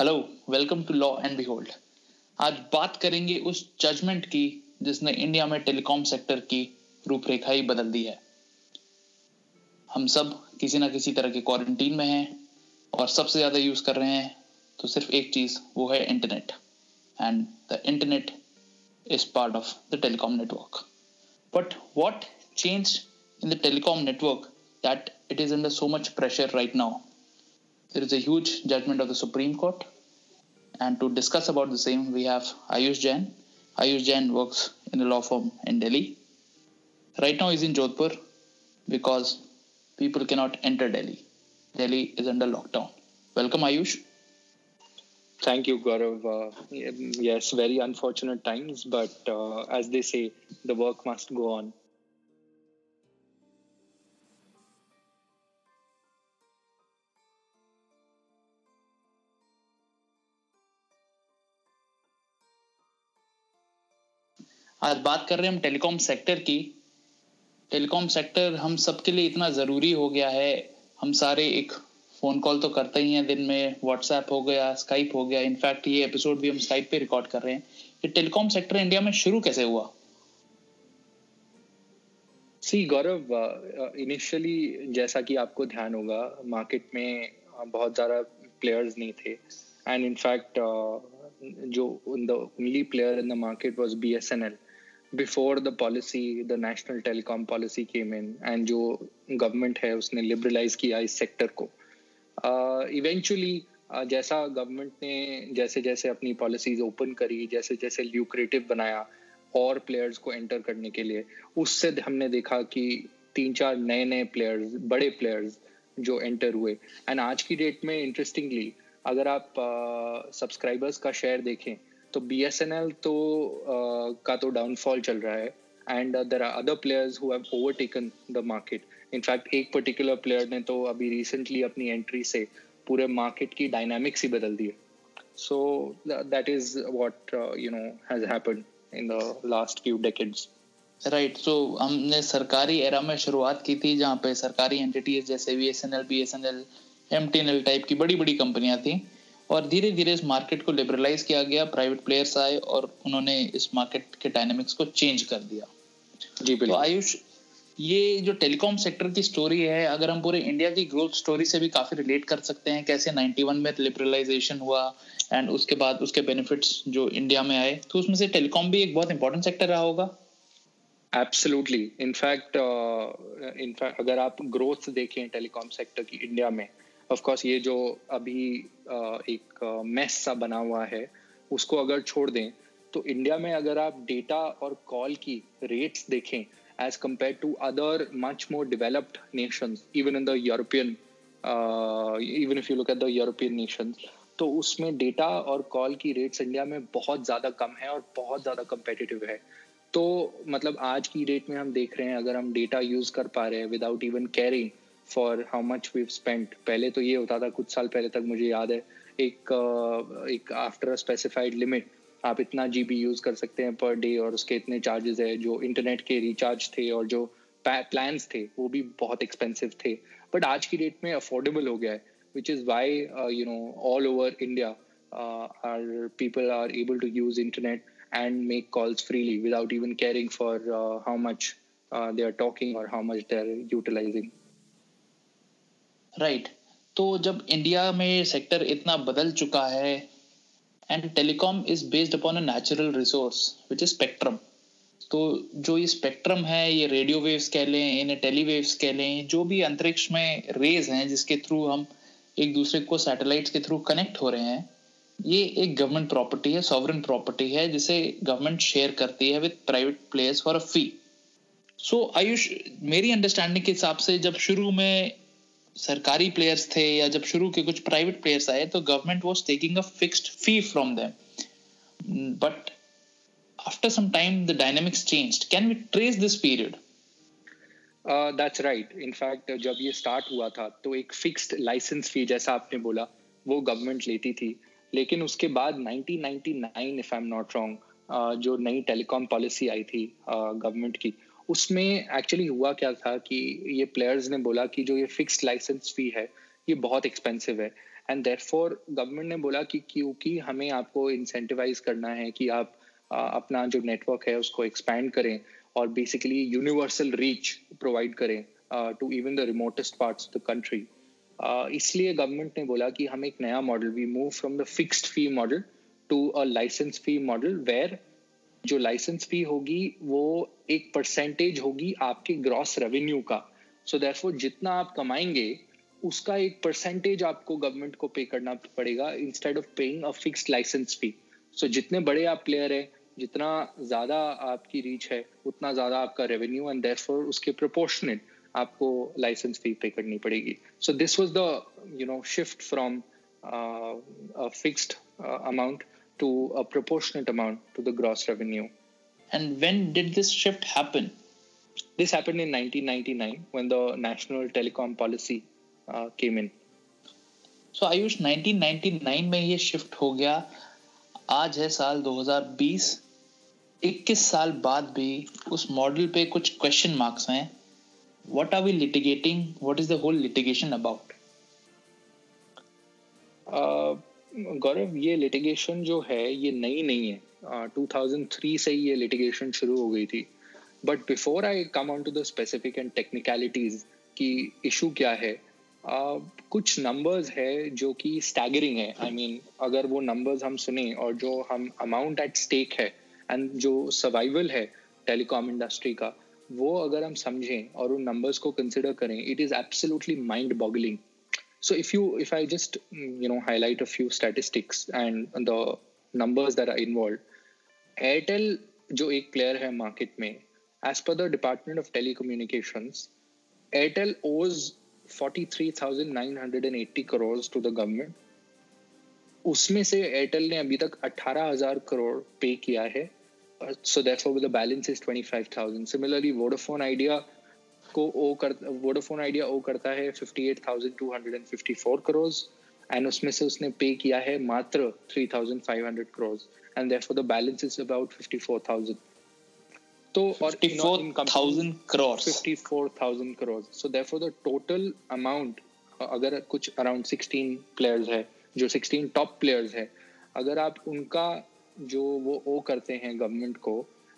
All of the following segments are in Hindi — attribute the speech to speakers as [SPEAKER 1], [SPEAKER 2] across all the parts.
[SPEAKER 1] Hello welcome to Law and Behold आज बात करेंगे उस जजमेंट की जिसने इंडिया में टेलीकॉम सेक्टर की रूपरेखा ही बदल दी है। हम सब किसी ना किसी तरह के क्वारंटीन में हैं और सबसे ज़्यादा यूज़ कर रहे हैं तो सिर्फ़ एक चीज़, वो है internet and the internet is part of the telecom network but what change in the telecom network that it is under so much pressure right now there is a huge judgment of the Supreme Court. And to discuss about the same, we have Ayush Jain. Ayush Jain works in a law firm in Delhi. Right now, he's in Jodhpur because people cannot enter Delhi. Delhi is under lockdown. Welcome, Ayush.
[SPEAKER 2] Thank you, Gaurav. Uh, yes, very unfortunate times, but uh, as they say, the work must go on.
[SPEAKER 1] आज बात कर रहे हैं हम टेलीकॉम सेक्टर की। टेलीकॉम सेक्टर हम सबके लिए इतना ज़रूरी हो गया है। हम सारे एक फ़ोन कॉल तो करते ही हैं दिन में। व्हाट्सएप हो गया स्काइप हो गया। इनफैक्ट ये एपिसोड भी हम स्काइप पे रिकॉर्ड कर रहे हैं। ये टेलीकॉम सेक्टर इंडिया में शुरू कैसे हुआ?
[SPEAKER 2] सी, गौरव इनिशियली जैसा कि आपको ध्यान होगा मार्केट में बहुत ज़्यादा प्लेयर्स नहीं थे। एंड इनफैक्ट जो only player in the market was BSNL before the policy the national telecom policy came in and जो गवर्नमेंट है उसने लिबरलाइज किया इस सेक्टर को। इवेंचुअली uh, uh, जैसा गवर्नमेंट ने जैसे जैसे अपनी पॉलिसीज़ ओपन करी जैसे जैसे ल्यूक्रेटिव बनाया और प्लेयर्स को एंटर करने के लिए उससे हमने देखा कि तीन चार नए नए प्लेयर्स बड़े प्लेयर्स जो एंटर हुए। एंड आज की डेट में इंटरेस्टिंगली अगर आप सब्सक्राइबर्स uh, का शेयर देखें तो बी एस एन एल तो का तो डाउनफॉल चल रहा है. And there are other players who overtaken the market in fact एक पर्टिकुलर प्लेयर ने तो अभी रिसेंटली अपनी एंट्री से पूरे मार्केट की डायनामिक्स ही बदल दी so that is what you know has happened in the last few decades
[SPEAKER 1] right so हमने सरकारी एरा में शुरुआत की थी जहाँ पे सरकारी एंटिटीज जैसे V S N L B S N L M T N L type की बड़ी बड़ी कंपनियाँ थी. और धीरे धीरे इस मार्केट को लिबरलाइज किया गया प्राइवेट प्लेयर्स आए और उन्होंने इस मार्केट के डायनेमिक्स को चेंज कर दिया। जी बिल्कुल। तो आयुष ये जो टेलीकॉम सेक्टर की स्टोरी है अगर हम पूरे इंडिया की ग्रोथ स्टोरी से भी काफ़ी रिलेट कर सकते हैं कैसे 91 में लिबरलाइजेशन हुआ एंड उसके बाद उसके बेनिफिट्स जो इंडिया में आए तो उसमें से टेलीकॉम भी एक बहुत इंपॉर्टेंट सेक्टर रहा होगा।
[SPEAKER 2] एब्सोल्युटली इनफैक्ट इनफैक्ट अगर आप ग्रोथ देखें टेलीकॉम सेक्टर की इंडिया में ऑफ़ कोर्स ये जो अभी एक मेस सा बना हुआ है, उसको अगर छोड़ दें तो इंडिया में अगर आप डेटा और कॉल की रेट्स देखें as compared to other much more developed nations even in the European even if you look at the European nations तो उसमें डेटा और कॉल की रेट्स इंडिया में बहुत ज़्यादा कम है और बहुत ज़्यादा कम्पेटिटिव है। तो मतलब आज की डेट में हम देख रहे हैं, अगर हम डेटा यूज़ कर पा रहे हैं without even caring for how much we spent पहले तो ये होता था, कुछ साल पहले तक मुझे याद है, एक एक आफ्टर स्पेसिफाइड लिमिट आप इतना जी बी यूज़ कर सकते हैं पर डे और उसके इतने चार्जेस है, जो इंटरनेट के रिचार्ज थे और जो प्लान्स थे, वो भी बहुत एक्सपेंसिव थे। बट आज की डेट में अफोर्डेबल हो गया है which is why you know all over India are people are able to use internet and make calls freely without even caring for how much they are talking और how much they are utilising
[SPEAKER 1] right तो जब इंडिया में सेक्टर इतना बदल चुका है and telecom is based upon a natural resource which is spectrum तो जो ये स्पेक्ट्रम है, ये रेडियो वेव्स कह लें, इन्हें टेलीवेव्स कह लें, जो भी अंतरिक्ष में रेज हैं, जिसके थ्रू हम एक दूसरे को सैटेलाइट्स के थ्रू कनेक्ट हो रहे हैं, ये एक गवर्नमेंट प्रॉपर्टी है सॉवरन प्रॉपर्टी है, जिसे गवर्नमेंट शेयर करती है with private players for a fee so Ayush, मेरी अंडरस्टैंडिंग के हिसाब से जब शुरू में सरकारी प्लेयर्स थे या जब शुरू के कुछ प्राइवेट प्लेयर्स आए तो government was taking a fixed fee from them but after some time the dynamics changed. Can we trace this period?
[SPEAKER 2] That's right in fact जब ये स्टार्ट हुआ था तो एक फिक्स्ड लाइसेंस फ़ी जैसा आपने बोला वो गवर्नमेंट लेती थी। लेकिन उसके बाद 1999 if I am not wrong जो नई टेलीकॉम पॉलिसी आई थी गवर्नमेंट uh, की उसमें एक्चुअली हुआ क्या था कि ये प्लेयर्स ने बोला कि जो ये फिक्स्ड लाइसेंस फ़ी है ये बहुत एक्सपेंसिव है। एंड देयरफॉर गवर्नमेंट ने बोला कि क्योंकि हमें आपको इंसेंटिवाइज करना है कि आप आ, अपना जो नेटवर्क है उसको एक्सपैंड करें और बेसिकली यूनिवर्सल रीच प्रोवाइड करें to even the remotest parts of the country इसलिए गवर्नमेंट ने बोला कि हम एक नया model we move from the fixed fee model to a licence fee model where जो लाइसेंस फ़ी होगी, वो एक परसेंटेज होगी आपके ग्रॉस रेवेन्यू का। सो so देयरफॉर जितना आप कमाएँगे, उसका एक परसेंटेज आपको गवर्नमेंट को पे करना पड़ेगा instead of paying a fixed licence fee so जितने बड़े आप प्लेयर है, जितना ज़्यादा आपकी रीच है, उतना ज़्यादा आपका रेवेन्यू एंड देयरफॉर उसके प्रोपोर्शनेट आपको लाइसेंस फ़ी पे करनी पड़ेगी। So this was the you know shift from fixed amount To a proportionate amount to the gross revenue
[SPEAKER 1] And when did this shift happen?
[SPEAKER 2] This happened in 1999 when the National Telecom Policy uh, came in.
[SPEAKER 1] So Ayush 1999 में ये शिफ्ट हो गया आज है साल 2020 21 साल बाद भी उस मॉडल पे कुछ क्वेश्चन मार्क्स हैं what are we litigating what is the whole litigation about
[SPEAKER 2] Gaurav ये लिटिगेशन जो है ये नई नहीं है। uh, 2003 से ही ये लिटिगेशन शुरू हो गई थी। But before I come on to the specific and technicalities की इशू क्या है uh, कुछ नंबर्स है जो कि स्टैगरिंग है। आई I मीन mean, अगर वो नंबर्स हम सुने और जो हम अमाउंट एट स्टेक है एंड जो सर्वाइवल है टेलीकॉम इंडस्ट्री का वो अगर हम समझें और उन नंबर्स को कंसिडर करें it is absolutely mind boggling so if you if i just you know highlight a few statistics and the numbers that are involved airtel जो एक प्लेयर है मार्केट में as per the department of telecommunications Airtel owes 43,980 crore to the government उसमें से एयरटेल ने अभी तक 18,000 करोड़ पे किया है so therefore the balance is 25000 similarly vodafone idea को ओ कर वोडाफोन आइडिया ओ करता है 58,254 करोड़ एंड उसमें से उसने पे किया है मात्र 3,500 crore and therefore the balance is about 54,000
[SPEAKER 1] तो और 54,000 crore
[SPEAKER 2] 54,000 crore so therefore the total amount अगर कुछ अराउंड 16 प्लेयर्स है जो 16 टॉप प्लेयर्स है अगर आप उनका जो वो ओ करते हैं गवर्नमेंट को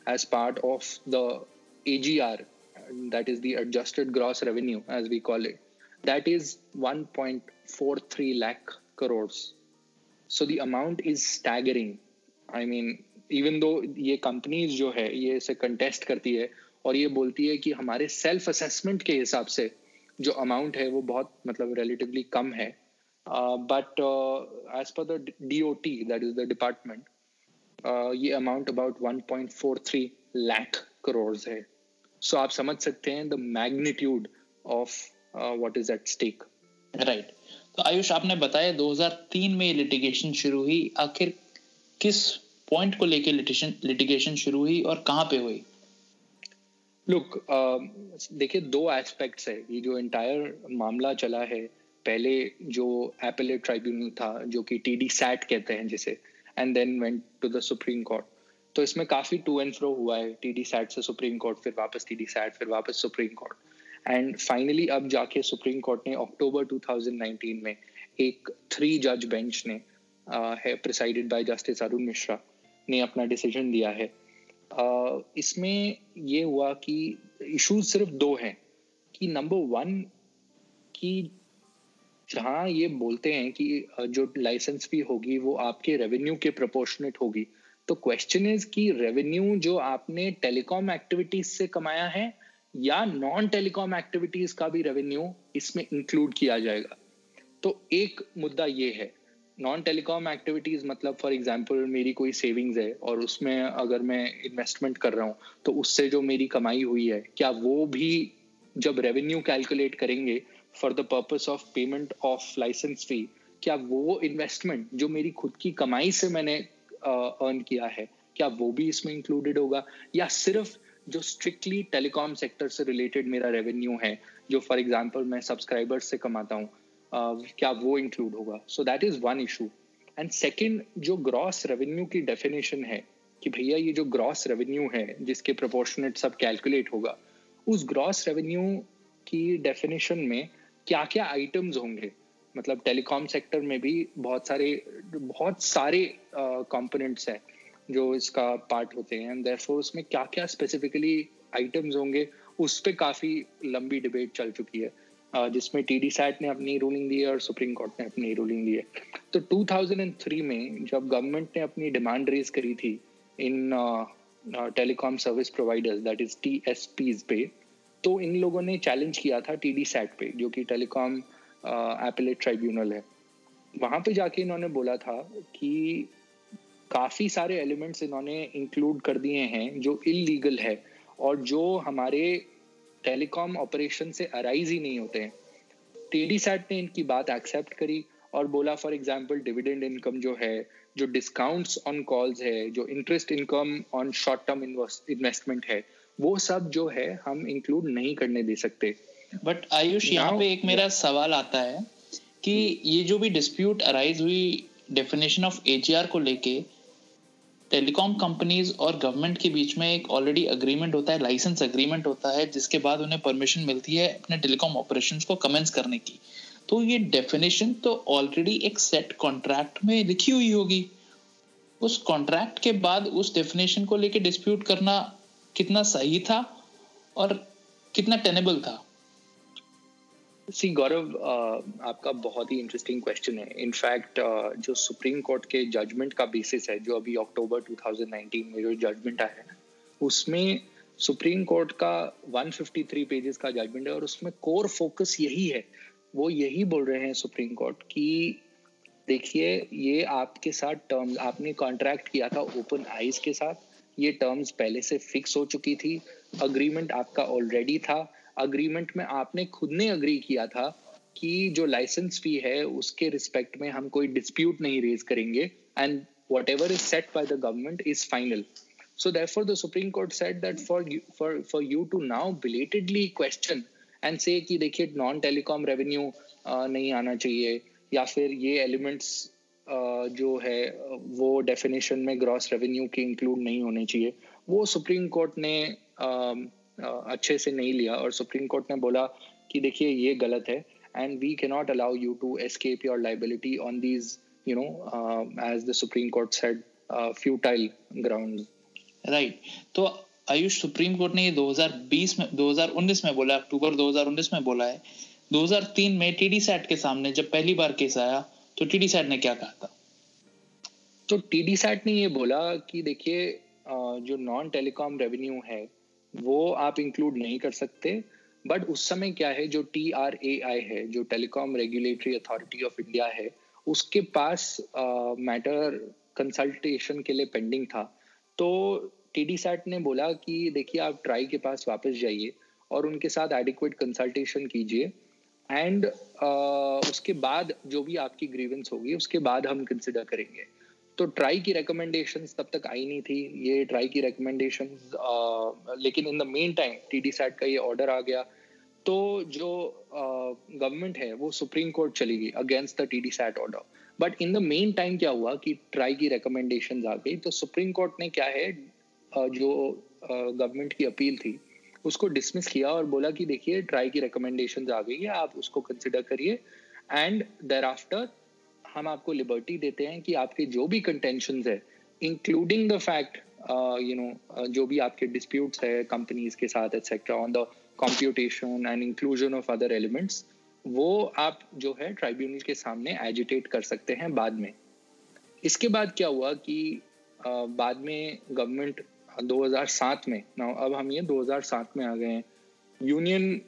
[SPEAKER 2] as part of the A G R that is the adjusted gross revenue as we call it that is 1.43 lakh crore so the amount is staggering I mean even though ये कंपनीज़ जो है, ये इसे कंटेस्ट करती है और ये बोलती है कि हमारे सेल्फ असेसमेंट के हिसाब से जो अमाउंट है वो बहुत मतलब रिलेटिवली कम है। But as per the D O T that is the department ये अमाउंट अबाउट 1.43 लाख करोड़ है। सो आप समझ सकते हैं the magnitude of what is at stake
[SPEAKER 1] right तो आयुष आपने बताया 2003 में लिटिगेशन शुरू हुई। आखिर किस पॉइंट को लेके लिटिगेशन लिटिगेशन शुरू हुई और कहाँ पे हुई?
[SPEAKER 2] लुक uh, देखिए दो एस्पेक्ट्स है। ये जो इंटायर मामला चला है पहले जो एपेलेट ट्राइब्यूनल था जो कि टी डी सैट कहते हैं जिसे and then went to the Supreme Court तो इसमें काफ़ी टू एंड फ्रो हुआ है। टी डी सैट से सुप्रीम कोर्ट फिर वापस टी डी सैट फिर वापस सुप्रीम कोर्ट एंड फाइनली अब जाके सुप्रीम कोर्ट ने अक्टूबर 2019 में एक थ्री जज बेंच ने है presided by Justice Arun Mishra ने अपना डिसीज़न दिया है। uh, इसमें ये हुआ कि इश्यूज़ सिर्फ़ दो हैं कि नंबर वन की जहाँ ये बोलते हैं कि जो लाइसेंस फ़ी होगी वो आपके रेवेन्यू के प्रोपोर्शनेट होगी। तो क्वेश्चन इज़ कि रेवेन्यू जो आपने टेलीकॉम एक्टिविटीज़ से कमाया है या नॉन टेलीकॉम एक्टिविटीज़ का भी रेवेन्यू इसमें इंक्लूड किया जाएगा। तो एक मुद्दा ये है नॉन टेलीकॉम एक्टिविटीज़ मतलब फॉर एग्जांपल मेरी कोई सेविंग्स है और उसमें अगर मैं इन्वेस्टमेंट कर रहा हूँ तो उससे जो मेरी कमाई हुई है, क्या वो भी जब रेवेन्यू कैलकुलेट करेंगे for the purpose of payment of licence fee क्या वो इन्वेस्टमेंट जो मेरी खुद की कमाई से मैंने अर्न किया है क्या वो भी इसमें इंक्लूडेड होगा? या सिर्फ़ जो स्ट्रिक्टली टेलीकॉम सेक्टर से रिलेटेड मेरा रेवेन्यू है जो फॉर एग्जांपल मैं सब्सक्राइबर्स से कमाता हूँ uh, क्या वो इंक्लूड होगा? So that is one issue and second जो ग्रॉस रेवेन्यू की डेफिनेशन है कि भैया ये जो ग्रॉस रेवेन्यू है जिसके प्रोपोर्शनेट सब कैलकुलेट होगा उस ग्रॉस रेवेन्यू की डेफिनेशन में क्या क्या आइटम्स होंगे? मतलब टेलीकॉम सेक्टर में भी बहुत सारे बहुत सारे कंपोनेंट्स हैं जो इसका पार्ट होते हैं। एंड देयरफॉर उसमें क्या क्या स्पेसिफिकली आइटम्स होंगे, उस पर काफ़ी लंबी डिबेट चल चुकी है। जिसमें टी डी सैट ने अपनी रूलिंग दी है और सुप्रीम कोर्ट ने अपनी रूलिंग दी है। तो 2003 में जब गवर्नमेंट ने अपनी डिमांड रेज करी थी इन telecom service providers that is T S पे तो इन लोगों ने चैलेंज किया था टी डी सैट पे, जो कि टेलीकॉम एपलेट ट्राइब्यूनल है। वहाँ पे जाके इन्होंने बोला था कि काफ़ी सारे एलिमेंट्स इन्होंने इंक्लूड कर दिए हैं जो इलीगल है और जो हमारे टेलीकॉम ऑपरेशन से अराइज ही नहीं होते हैं। टी सैट ने इनकी बात एक्सेप्ट करी और बोला फॉर एग्ज़ाम्पल डिविडेंड इनकम जो है, जो डिस्काउंट्स ऑन कॉल्स है, जो interest income on short term investment है, वो सब जो है हम इंक्लूड नहीं करने दे सकते।
[SPEAKER 1] बट आयुष यहाँ पे एक मेरा सवाल आता है कि ये जो भी डिस्प्यूट अराइज हुई डेफिनेशन ऑफ़ एजीआर को लेके टेलीकॉम कंपनीज़ और गवर्नमेंट के बीच में एक ऑलरेडी अग्रीमेंट होता है लाइसेंस अग्रीमेंट होता है जिसके बाद उन्हें परमिशन मिलती है अपने टेलीकॉम ऑपरेशन को कमेंस करने की। तो ये डेफिनेशन तो ऑलरेडी एक सेट कॉन्ट्रैक्ट में लिखी हुई होगी। उस कॉन्ट्रैक्ट के बाद उस डेफिनेशन को लेके डिस्प्यूट करना कितना सही था और कितना टेनेबल था?
[SPEAKER 2] सी गौरव uh, आपका बहुत ही इंटरेस्टिंग क्वेश्चन है. इनफैक्ट uh, जो सुप्रीम कोर्ट के जजमेंट का बेसिस है जो अभी अक्टूबर 2019 में जो जजमेंट आया है उसमें सुप्रीम कोर्ट का 153 पेजेस का जजमेंट है और उसमें कोर फोकस यही है. वो यही बोल रहे हैं सुप्रीम कोर्ट कि देखिए ये आपके साथ टर्म्स आपने कॉन्ट्रैक्ट किया था ओपन आइज़ के साथ. ये टर्म्स पहले से फिक्स हो चुकी थी. अग्रीमेंट आपका ऑलरेडी था. अग्रीमेंट में आपने खुद ने अग्री किया था कि जो लाइसेंस फ़ी है, उसके रिस्पेक्ट में हम कोई डिस्प्यूट नहीं रेज करेंगे and whatever is set by the government is final so therefore, the supreme court said that for you, for for you to now belatedly question and say कि देखिए नॉन टेलीकॉम रेवेन्यू नहीं आना चाहिए, या फिर ये एलिमेंट्स जो है, वो डेफिनेशन में ग्रॉस रेवेन्यू के इंक्लूड नहीं होने चाहिए, वो सुप्रीम कोर्ट ने अच्छे से नहीं लिया। और सुप्रीम कोर्ट ने बोला कि देखिए ये गलत है। And we cannot allow you to escape your liability on these you know as the Supreme Court said futile ground
[SPEAKER 1] right तो आयुष सुप्रीम कोर्ट ने ये 2020 में 2019 में बोला अक्टूबर 2019 में बोला है। 2003 में टीडी सैट के सामने जब पहली बार केस आया तो टीडी सैट ने क्या कहा था?
[SPEAKER 2] तो टीडी सैट ने ये बोला कि देखिए जो नॉन टेलीकॉम रेवेन्यू है वो आप इंक्लूड नहीं कर सकते। बट उस समय क्या है जो टी आर ए आई है जो telecom regulatory authority of India है उसके पास मैटर uh, कंसल्टेशन के लिए पेंडिंग था। तो टी डी सैट ने बोला कि देखिए आप ट्राई के पास वापस जाइए और उनके साथ एडिक्वेट कंसल्टेशन कीजिए। एंड uh, उसके बाद जो भी आपकी ग्रीवेंस होगी उसके बाद हम कंसिडर करेंगे। तो ट्राई की रिकमेंडेशन तब तक आई नहीं थी। ये ट्राई की रिकमेंडेशन लेकिन in the meantime T D SAT का ये ऑर्डर आ गया। तो जो गवर्नमेंट है, वो सुप्रीम कोर्ट चली गई against the T D SAT order but in the meantime क्या हुआ कि ट्राई की रिकमेंडेशन आ गई। तो सुप्रीम कोर्ट ने क्या है जो गवर्नमेंट की अपील थी, उसको डिसमिस किया और बोला कि देखिए ट्राई की रिकमेंडेशन आ गई है, आप उसको कंसिडर करिए। एंड देर आफ्टर हम आपको लिबर्टी देते हैं कि आपके जो भी कंटेंशन है including the fact you know जो भी आपके डिस्प्यूट्स है कंपनीज़ के साथ etcetera on the computation and inclusion of other elements वो आप जो है ट्राइब्यूनल के सामने एजिटेट कर सकते हैं बाद में। इसके बाद क्या हुआ कि uh, बाद में गवर्नमेंट 2007 में ना अब हम ये 2007 में आ गए हैं union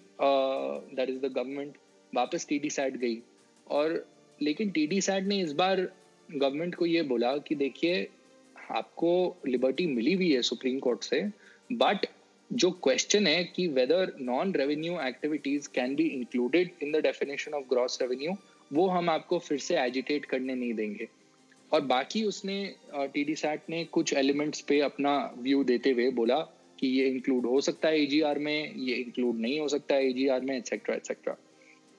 [SPEAKER 2] that is the government वापस टी डी साइड गई और लेकिन टी डी सैट ने इस बार गवर्नमेंट को ये बोला कि देखिए, आपको लिबर्टी मिली हुई है सुप्रीम कोर्ट से बट जो क्वेश्चन है कि whether non revenue activities can be included in the definition of gross revenue वो हम आपको फिर से एजिटेट करने नहीं देंगे। और बाकी उसने टी डी सैट ने कुछ एलिमेंट्स पे अपना व्यू देते हुए बोला कि ये इंक्लूड हो सकता है एजीआर में, ये इंक्लूड नहीं हो सकता है एजीआर में एक्सेट्रा एक्सेट्रा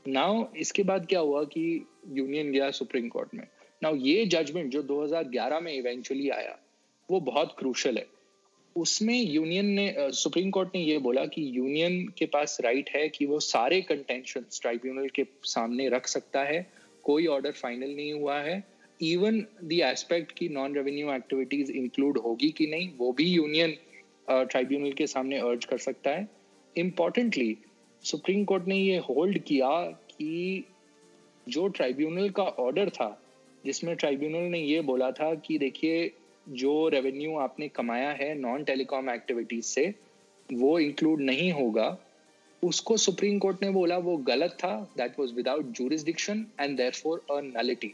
[SPEAKER 2] नाउ इसके बाद क्या हुआ कि यूनियन गया सुप्रीम कोर्ट में। नाउ ये जजमेंट जो 2011 में इवेंचुअली आया, वो बहुत क्रूशल है। उसमें यूनियन ने सुप्रीम कोर्ट ने ये बोला कि यूनियन के पास राइट है कि वो सारे कंटेंशन ट्राइब्यूनल के सामने रख सकता है, कोई ऑर्डर फाइनल नहीं हुआ है। इवन द एस्पेक्ट की नॉन रेवेन्यू एक्टिविटीज़ इंक्लूड होगी कि नहीं, वो भी यूनियन ट्राइब्यूनल के सामने अर्ज़ कर सकता है। इम्पॉर्टेंटली सुप्रीम कोर्ट ने ये होल्ड किया कि जो ट्राइब्यूनल का ऑर्डर था जिसमें ट्राइब्यूनल ने ये बोला था कि देखिए जो रेवेन्यू आपने कमाया है नॉन टेलीकॉम एक्टिविटीज़ से वो इंक्लूड नहीं होगा। उसको सुप्रीम कोर्ट ने बोला वो गलत था। That was without jurisdiction and therefore a nullity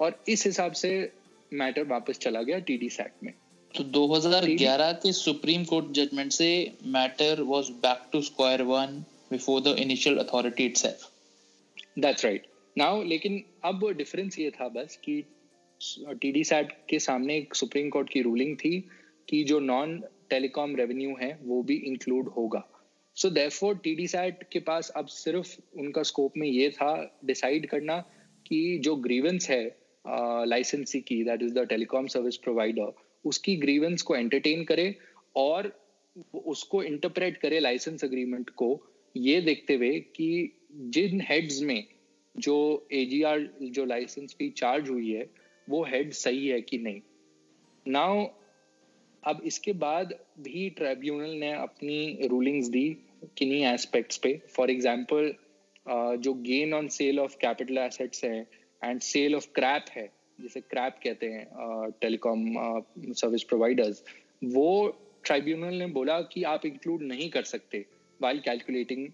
[SPEAKER 2] और इस हिसाब से मैटर वापस चला गया टीडी सैट में।
[SPEAKER 1] तो 2011 के सुप्रीम कोर्ट जजमेंट से matter was back to square one before the initial authority itself
[SPEAKER 2] that's right now लेकिन अब डिफरेंस ये था बस कि टीडी सैट के सामने एक सुप्रीम कोर्ट की रूलिंग थी कि जो नॉन टेलीकॉम रेवेन्यू है वो भी इंक्लूड होगा। सो देयरफॉर टीडी सैट के पास अब सिर्फ़ उनका स्कोप में ये था डिसाइड करना कि जो ग्रीवेंस है लाइसेंसी uh, की that is the telecom service provider उसकी ग्रीवेंस को एंटरटेन करे और उसको इंटरप्रेट करे लाइसेंस अग्रीमेंट को ये देखते हुए कि जिन हेड्स में जो एजीआर जो लाइसेंस फ़ी चार्ज हुई है, वो हेड सही है कि नहीं? नाउ अब इसके बाद भी ट्राइब्यूनल ने अपनी रूलिंग्स दी किन्हीं एस्पेक्ट्स पे। फॉर एग्जांपल जो gain on sale of capital assets है एंड सेल ऑफ़ क्रैप है, जिसे क्रैप कहते हैं टेलीकॉम सर्विस प्रोवाइडर्स वो ट्राइब्यूनल ने बोला कि आप इंक्लूड नहीं कर सकते। While calculating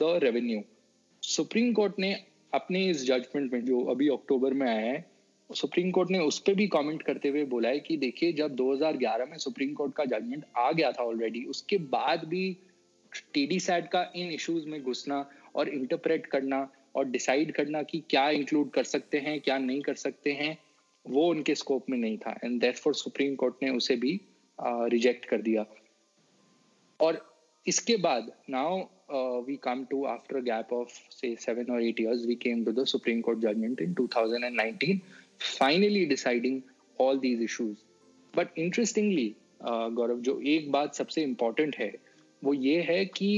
[SPEAKER 2] the revenue Supreme Court ने अपने इस जजमेंट में, जो अभी अक्टूबर में आया है सुप्रीम कोर्ट ने उस पर भी कमेंट करते हुए बोला है कि देखिए, जब 2011 में सुप्रीम कोर्ट का जजमेंट आ गया था ऑलरेडी उसके बाद भी टीडी सैट का इन इश्यूज़ में घुसना और इंटरप्रेट करना और डिसाइड करना कि क्या इंक्लूड कर सकते हैं, क्या नहीं कर सकते हैं, वो उनके स्कोप में नहीं था. एंड देट सुप्रीम कोर्ट ने उसे भी रिजेक्ट कर दिया. और इसके बाद now we come to after gap of say seven और eight years we came to the Supreme Court judgment in 2019 finally deciding all these issues. But interestingly, uh, Gaurav जो एक बात सबसे इम्पोर्टेंट है वो ये है कि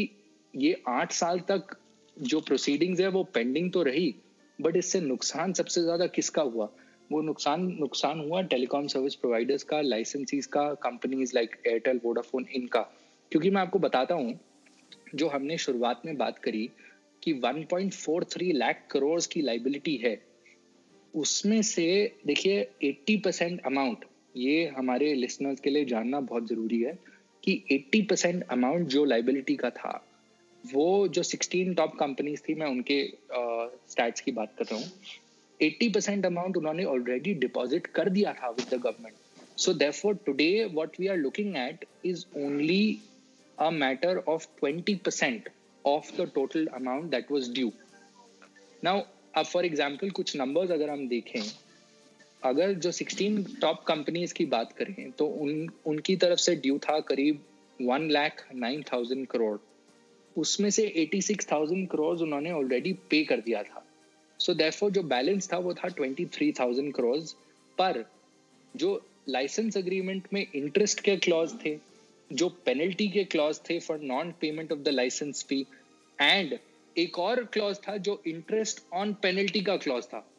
[SPEAKER 2] ये आठ साल तक जो प्रोसीडिंग्स है वो पेंडिंग तो रही बट इससे नुकसान सबसे ज़्यादा किसका हुआ वो नुकसान नुकसान हुआ टेलीकॉम सर्विस प्रोवाइडर्स का लाइसेंसीज का कंपनीज़ लाइक एयरटेल वोडाफोन इनका क्योंकि मैं आपको बताता हूँ, जो हमने शुरुआत में बात करी कि 1.43 लाख करोड़ की लाइबिलिटी है, उसमें से देखिए 80 परसेंट अमाउंट ये हमारे लिसनर्स के लिए जानना बहुत ज़रूरी है कि 80 परसेंट अमाउंट जो लाइबिलिटी का था, वो जो 16 टॉप कंपनीज़ थी, मैं उनके स्टैट्स की बात कर रहा हूँ 80 परसेंट अमाउंट उन्होंने ऑलरेडी डिपॉजिट कर दिया था with the government so therefore today what we are looking at is only a matter of 20 percent of the total amount that was due now अब फॉर एग्ज़ाम्पल कुछ नंबर्स अगर हम देखें अगर जो 16 टॉप कंपनीज़ की बात करें तो उन उनकी तरफ़ से ड्यू था करीब one lakh nine thousand crore उसमें से 86,000 करोड़ उन्होंने ऑलरेडी पे कर दिया था। सो so देयरफॉर जो बैलेंस था वो था 23,000 करोड़ पर जो लाइसेंस अग्रीमेंट में इंटरेस्ट के क्लॉज थे जो पेनल्टी के क्लॉज थे for non payment of the licence fee and एक और क्लॉज था जो इंटरेस्ट ऑन पेनल्टी का क्लॉज था।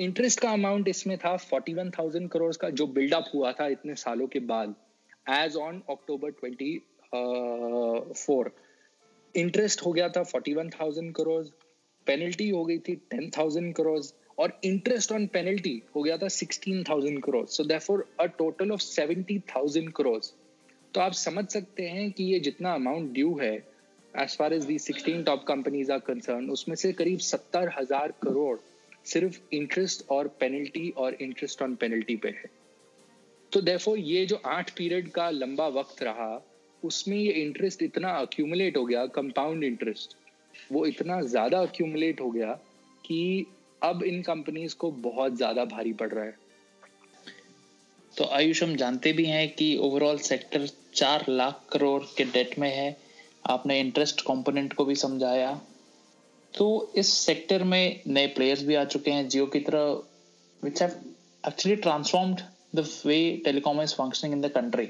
[SPEAKER 2] इंटरेस्ट का अमाउंट इसमें था 41,000 करोड़ का जो बिल्डअप हुआ था इतने सालों के बाद एज ऑन अक्टूबर 24 इंटरेस्ट हो गया था 41,000 करोड़ पेनल्टी हो गई थी 10,000 करोड़ और इंटरेस्ट ऑन पेनल्टी हो गया था 16,000 crore so therefore a total of 70,000 crore तो आप समझ सकते हैं कि ये जितना अमाउंट ड्यू है as far as the sixteen top companies are concern उसमें से करीब सत्तर हज़ार करोड़ सिर्फ़ इंटरेस्ट और पेनल्टी और इंटरेस्ट ऑन पेनल्टी पे है। तो देखो ये जो आठ पीरियड का लंबा वक्त रहा, उसमें ये इंटरेस्ट इतना अक्यूमुलेट हो गया कंपाउंड इंटरेस्ट वो इतना ज़्यादा अक्यूमुलेट हो गया कि अब इन कंपनीज़ को बहुत ज़्यादा भारी पड़ रहा है।
[SPEAKER 1] तो आयुष, हम जानते भी हैं कि ओवरऑल सेक्टर चार लाख करोड़ के डेट में है। आपने इंटरेस्ट कंपोनेंट को भी समझाया। तो इस सेक्टर में नए प्लेयर्स भी आ चुके हैं। जियो की तरह which have actually transformed the way telecom is functioning in the country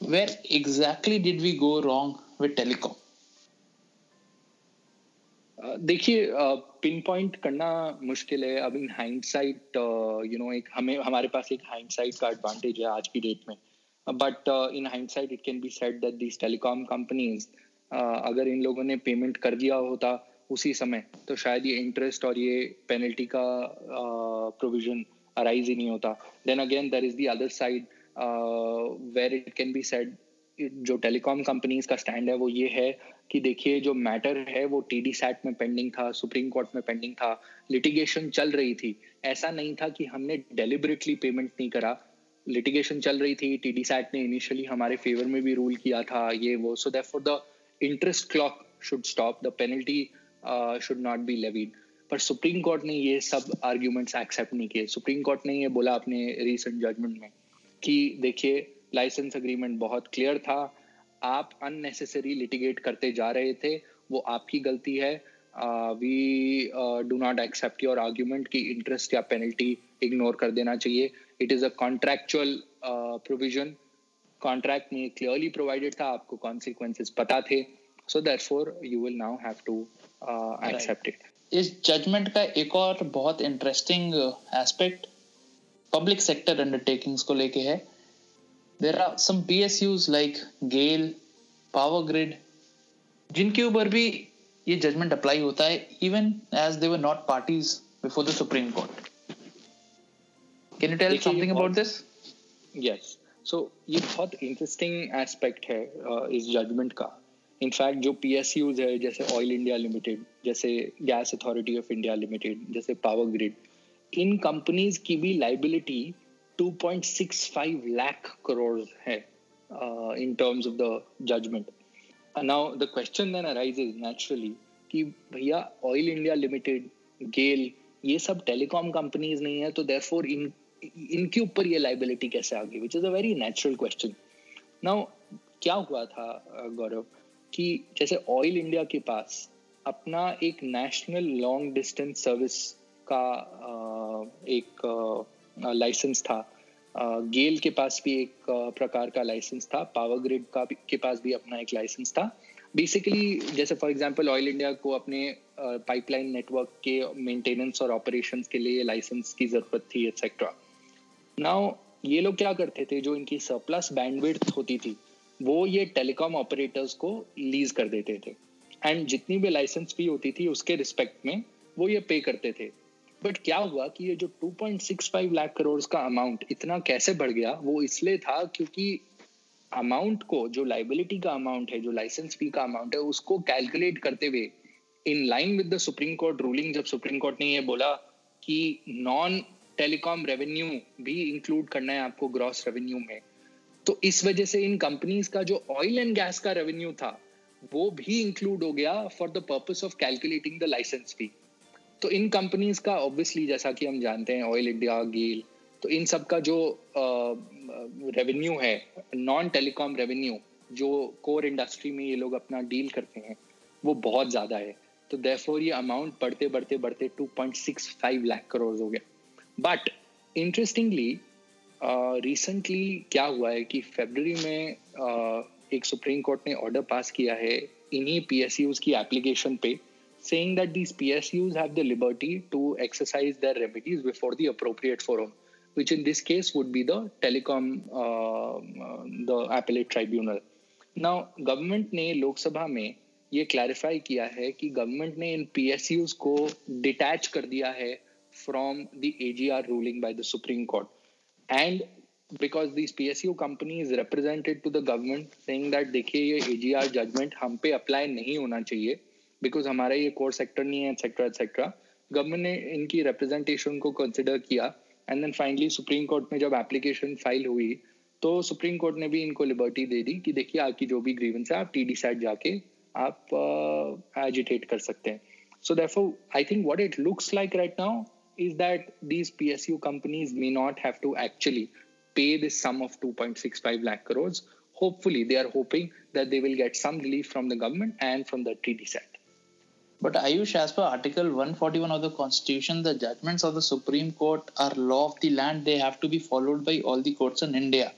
[SPEAKER 1] where exactly did we go wrong with telecom
[SPEAKER 2] देखिए पिन पॉइंट करना मुश्किल है। अब इन हाइंडसाइट यू नो एक हमें, हमारे पास एक हाइंडसाइट का एडवांटेज है आज की डेट में। But in hindsight it can be said that this telecom companies अगर इन लोगों ने पेमेंट कर दिया होता उसी समय तो शायद ये इंटरेस्ट और ये पेनल्टी का प्रोविज़न अराइज ही नहीं होता। Then again there is the other side where it can be said जो टेलीकॉम कंपनीज़ का स्टैंड है वो ये है कि देखिए, जो मैटर है वो टी डी सैट में पेंडिंग था सुप्रीम कोर्ट में पेंडिंग था लिटिगेशन चल रही थी। ऐसा नहीं था कि हमने डेलिबरेटली पेमेंट नहीं करा। लिटिगेशन चल रही थी टी डी सैट ने इनिशियली हमारे फेवर में भी रूल किया था, ये वो so that for the interest clock should stop the penalty should not be levied पर सुप्रीम कोर्ट ने ये सब आर्ग्यूमेंट्स एक्सेप्ट नहीं किए। सुप्रीम कोर्ट ने ये बोला अपने रिसेंट जजमेंट में कि देखिए लाइसेंस अग्रीमेंट बहुत क्लियर था, आप अननेसेसरी लिटिगेट करते जा रहे थे, वो आपकी गलती है we do not accept your argument की इंटरेस्ट या पेनल्टी इग्नोर कर देना चाहिए। It is a contractual provision contract में क्लियरली प्रोवाइडेड था आपको कॉन्सिक्वेंसेस पता थे। So therefore you will now have to accept it
[SPEAKER 1] इस जजमेंट का एक और बहुत interesting aspect public sector undertakings को लेके है। There are some PSUs like GAIL Power Grid जिनके ऊपर भी ये जजमेंट अप्लाई होता है even as they were not parties before the Supreme Court can you tell something about this
[SPEAKER 2] yes so ये बहुत इंटरेस्टिंग एस्पेक्ट है uh, इस जजमेंट का. इनफैक्ट जो पी एस यूज़ है जैसे ऑयल इंडिया लिमिटेड जैसे Gas Authority of India Limited जैसे पावर ग्रिड इन कंपनीज़ की भी liability 2.65 lakh crores hai uh, in terms of the judgment. And now the question then arises naturally कि भैया ऑयल इंडिया लिमिटेड गेल ये सब टेलीकॉम कंपनीज़ नहीं है तो देयरफॉर इन, इनके ऊपर ये लाइबिलिटी कैसे आ गई which is a very natural question now क्या हुआ था, गौरव, कि जैसे ऑयल इंडिया के पास अपना एक नेशनल लॉन्ग डिस्टेंस सर्विस का एक लाइसेंस था गेल के पास भी एक प्रकार का लाइसेंस था पावर ग्रिड का के पास भी अपना एक लाइसेंस था। बेसिकली जैसे फॉर एग्जांपल ऑयल इंडिया को अपने पाइपलाइन नेटवर्क के मेंटेनेंस और ऑपरेशंस के लिए लाइसेंस की ज़रूरत थी एक्सेट्रा नाउ ये लोग क्या करते थे, जो इनकी सरप्लस बैंडविड्थ होती थी, वो ये टेलीकॉम ऑपरेटर्स को लीज कर देते थे। एंड जितनी भी लाइसेंस फ़ी होती थी, उसके रिस्पेक्ट में वो ये पे करते थे। बट क्या हुआ कि ये जो 2.65 लाख करोड़ का अमाउंट इतना कैसे बढ़ गया, वो इसलिए था क्योंकि अमाउंट को, जो लाइबिलिटी का अमाउंट है, जो लाइसेंस फ़ी का अमाउंट है, उसको कैलकुलेट करते हुए in line with the Supreme Court ruling जब सुप्रीम कोर्ट ने ये बोला कि नॉन टेलीकॉम रेवेन्यू भी इंक्लूड करना है आपको ग्रॉस रेवेन्यू में तो इस वजह से इन कंपनीज़ का जो ऑयल एंड गैस का रेवेन्यू था, वो भी इंक्लूड हो गया for the purpose of calculating the licence fee तो इन कंपनीज़ का ऑब्वियसली जैसा कि हम जानते हैं ऑयल इंडिया गेल तो इन सब का जो रेवेन्यू है नॉन टेलीकॉम रेवेन्यू जो कोर इंडस्ट्री में ये लोग अपना डील करते हैं वो बहुत ज़्यादा है। तो देफोर ये अमाउंट बढ़ते बढ़ते बढ़ते 2.65 लाख करोड़ हो गया। बट इंटरेस्टिंगली रिसेंटली क्या हुआ है कि फेबररी में uh, एक सुप्रीम कोर्ट ने ऑर्डर पास किया है इन्हीं पी की एप्लीकेशन पे। Saying that these PSUs have the liberty to exercise their remedies before the appropriate forum, which in this case would be the telecom, uh, the appellate tribunal. Now, government ने लोकसभा में ये क्लैरिफाई किया है कि गवर्नमेंट ने इन पीएसयूज को डिटैच कर दिया है from the AGR ruling by the Supreme Court and because this PSU company is represented to the government saying that देखिए ये एजीआर जजमेंट हम पे अप्लाई नहीं होना चाहिए बिकॉज़ हमारा ये कोर सेक्टर नहीं है एक्सेट्रा एक्सेट्रा गवर्नमेंट ने इनकी रिप्रेजेंटेशन को कंसिडर किया and then finally Supreme Court में जब एप्लीकेशन फ़ाइल हुई तो सुप्रीम कोर्ट ने भी इनको लिबर्टी दे दी कि देखिए आपकी जो भी ग्रीवेंस है आप टी डी साइड जाके आप एजिटेट uh, कर सकते हैं so therefore I think what it looks like right now is that these PSU companies may not have to actually pay this sum of 2.65 lakh crores. Hopefully, they are hoping that they will get some relief from the government and from the TD set.
[SPEAKER 1] But Ayush, as per Article 141 of the Constitution, the judgments of the Supreme Court are law of the land. They have to be followed by all the courts in India.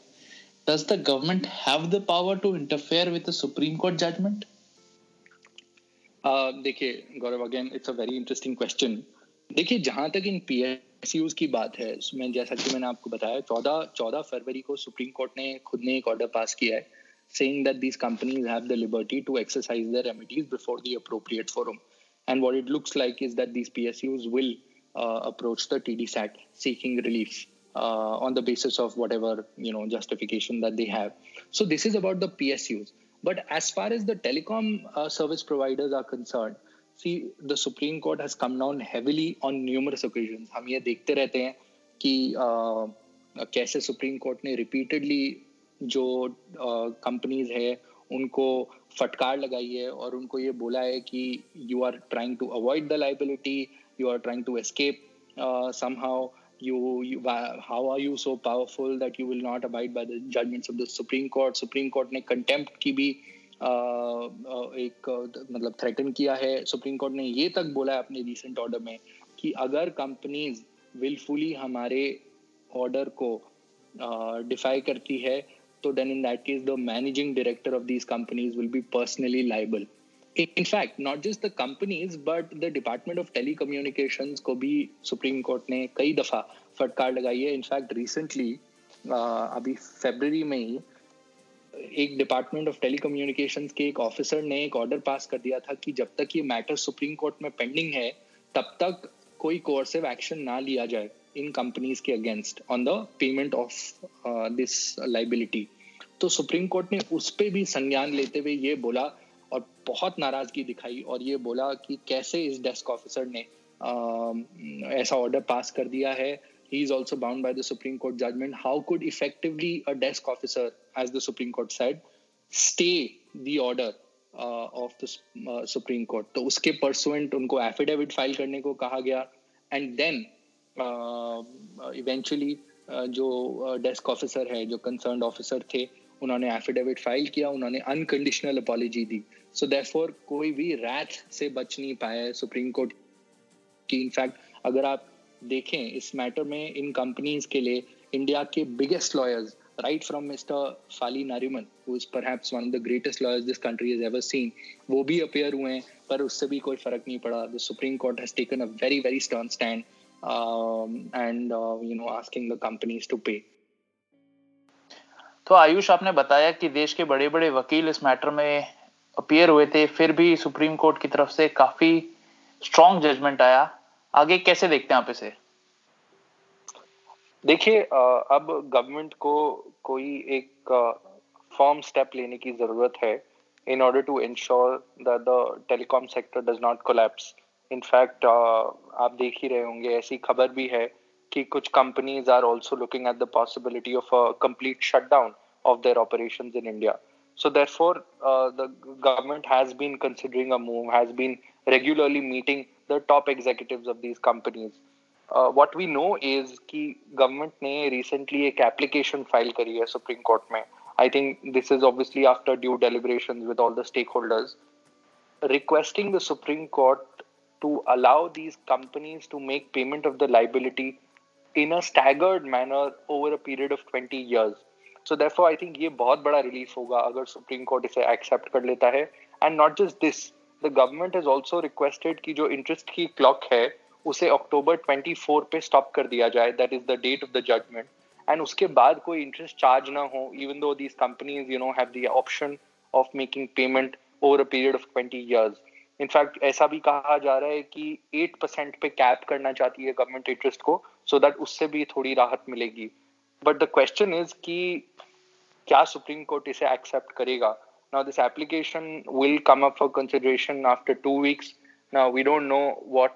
[SPEAKER 1] Does the government have the power to interfere with the Supreme Court judgment?
[SPEAKER 2] देखिए Gaurav again it's a very interesting question देखिए जहाँ तक इन पीएसयूज की बात है मैं जैसा कि मैंने आपको बताया चौदह चौदह फरवरी को सुप्रीम कोर्ट ने खुद ने एक ऑर्डर पास किया है saying that these companies have the liberty to exercise their remedies before the appropriate forum. And what it looks like is that these PSUs will uh, approach the TDSAT seeking relief uh, on the basis of whatever you know justification that they have. So this is about the PSUs. But as far as the telecom uh, service providers are concerned, see the Supreme Court has come down heavily on numerous occasions. हम ये देखते रहते हैं कि uh, कैसे सुप्रीम कोर्ट ने रिपीटेडली जो कंपनीज़ है उनको फटकार लगाई है और उनको ये बोला है कि you are trying to avoid the liability you are trying to escape somehow you, you how are you so powerful that you will not abide by the judgments of the supreme court? Supreme court ने contempt की भी एक मतलब थ्रेटन किया है। सुप्रीम कोर्ट ने ये तक बोला है अपने रिसेंट ऑर्डर में कि अगर कंपनीज़ विलफुली हमारे ऑर्डर को डिफाई करती है तो then in that case the managing director of these companies will be personally liable in fact, not just the companies, but the department of telecommunications को भी सुप्रीम कोर्ट ने कई दफ़ा फटकार लगाई है। इनफैक्ट रिसेंटली अभी फेब्रवरी में ही, एक डिपार्टमेंट ऑफ़ टेलीकम्युनिकेशंस के एक ऑफिसर ने एक ऑर्डर पास कर दिया था कि जब तक ये मैटर सुप्रीम कोर्ट में पेंडिंग है, तब तक कोई कोर्सिव एक्शन ना लिया जाए इन कंपनीज़ के against on the payment of this liability तो सुप्रीम कोर्ट ने उस पर भी संज्ञान लेते हुए ये बोला और बहुत नाराज़गी दिखाई और ये बोला कि कैसे इस डेस्क ऑफिसर ने ऐसा ऑर्डर पास कर दिया है। He is also bound by the Supreme Court judgment how could effectively a desk officer as the Supreme Court side stay the of the Supreme Court तो उसके परसुएंट उनको एफिडेविट फ़ाइल करने को कहा गया। एंड देन इवेंचुअली जो uh, डेस्क ऑफिसर है, जो कंसर्न ऑफिसर थे उन्होंने एफिडेविट फ़ाइल किया, उन्होंने अनकंडीशनल अपॉलोजी दी। सो देफोर कोई भी रैथ से बच नहीं पाया सुप्रीम कोर्ट की। इनफैक्ट अगर आप देखें इस मैटर में इन कंपनीज़ के लिए इंडिया के biggest lawyers right from Mister Fali Nariman perhaps one of the greatest lawyers this country is ever seen वो भी अपेयर हुए हैं, पर उससे भी कोई फ़र्क नहीं पड़ा। The Supreme Court has taken a very very stern stand and you know asking the companies to pay
[SPEAKER 1] तो आयुष, आपने बताया कि देश के बड़े बड़े वकील इस मैटर में अपियर हुए थे, फिर भी सुप्रीम कोर्ट की तरफ़ से काफ़ी स्ट्रॉन्ग जजमेंट आया। आगे कैसे देखते हैं आप इसे?
[SPEAKER 2] देखिए अब गवर्नमेंट को कोई एक फॉर्म स्टेप लेने की ज़रूरत है in order to ensure that the telecom sector does not collapse in fact आप देख ही रहे होंगे, ऐसी खबर भी है कि कुछ companies are also looking at the possibility of a complete shutdown of their operations in India so therefore uh, the government has been considering a move has been regularly meeting the top executives of these companies. Uh, what we know is कि government ने recently एक application file करी है Supreme Court में. I think this is obviously after due deliberations with all the stakeholders, requesting the Supreme Court to allow these companies to make payment of the liability in a staggered manner over a period of 20 years. So therefore, I think ये बहुत बड़ा relief होगा अगर Supreme Court इसे accept कर लेता है. And not just this, the government has also requested कि जो इंटरेस्ट की क्लॉक है उसे अक्टूबर 24 पे स्टॉप कर दिया जाए that is the date of the judgment and उसके बाद कोई इंटरेस्ट चार्ज ना हो even though these companies you know have the option of making payment over a period of 20 years in fact ऐसा भी कहा जा रहा है कि एट परसेंट पे कैप करना चाहती है गवर्नमेंट इंटरेस्ट को सो दैट उससे भी थोड़ी राहत मिलेगी। बट द क्वेश्चन इज़ कि क्या सुप्रीम कोर्ट इसे एक्सेप्ट करेगा? Now this application will come up for consideration after two weeks ना we don't know what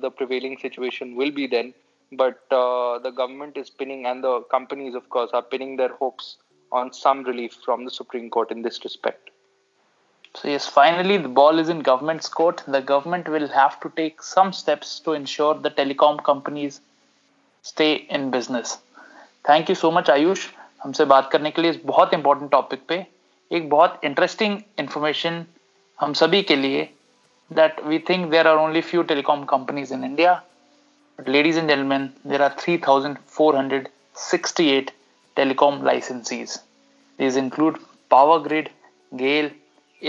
[SPEAKER 2] the prevailing situation will be then but the government is pinning and the companies of course are pinning their hopes on some relief from the Supreme Court in this respect
[SPEAKER 1] So, yes, finally, the ball is in government's court. The government will have to take some steps to ensure the telecom companies stay in business. Thank you so much, Ayush. हमसे बात करने के लिए इस बहुत इंपॉर्टेंट टॉपिक पे एक बहुत इंटरेस्टिंग इंफॉर्मेशन हम सभी के लिए that we think there are only few telecom companies in India but ladies and gentleman there are 3468 telecom licensees these include power grid gale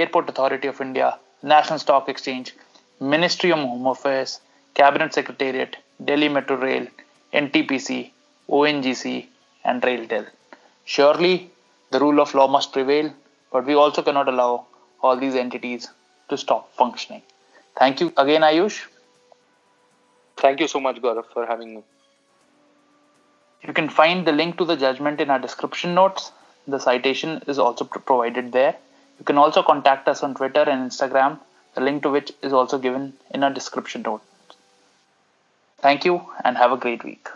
[SPEAKER 1] airport authority of india National Stock Exchange, Ministry of Home Affairs, Cabinet Secretariat, Delhi Metro Rail, NTPC, ONGC, and RailTel. Surely, the rule of law must prevail, but we also cannot allow all these entities to stop functioning. Thank you again, Ayush.
[SPEAKER 2] Thank you so much, Gaurav, for having me.
[SPEAKER 1] You can find the link to the judgment in our description notes. The citation is also provided there. You can also contact us on Twitter and Instagram, the link to which is also given in our description note. Thank you and have a great week.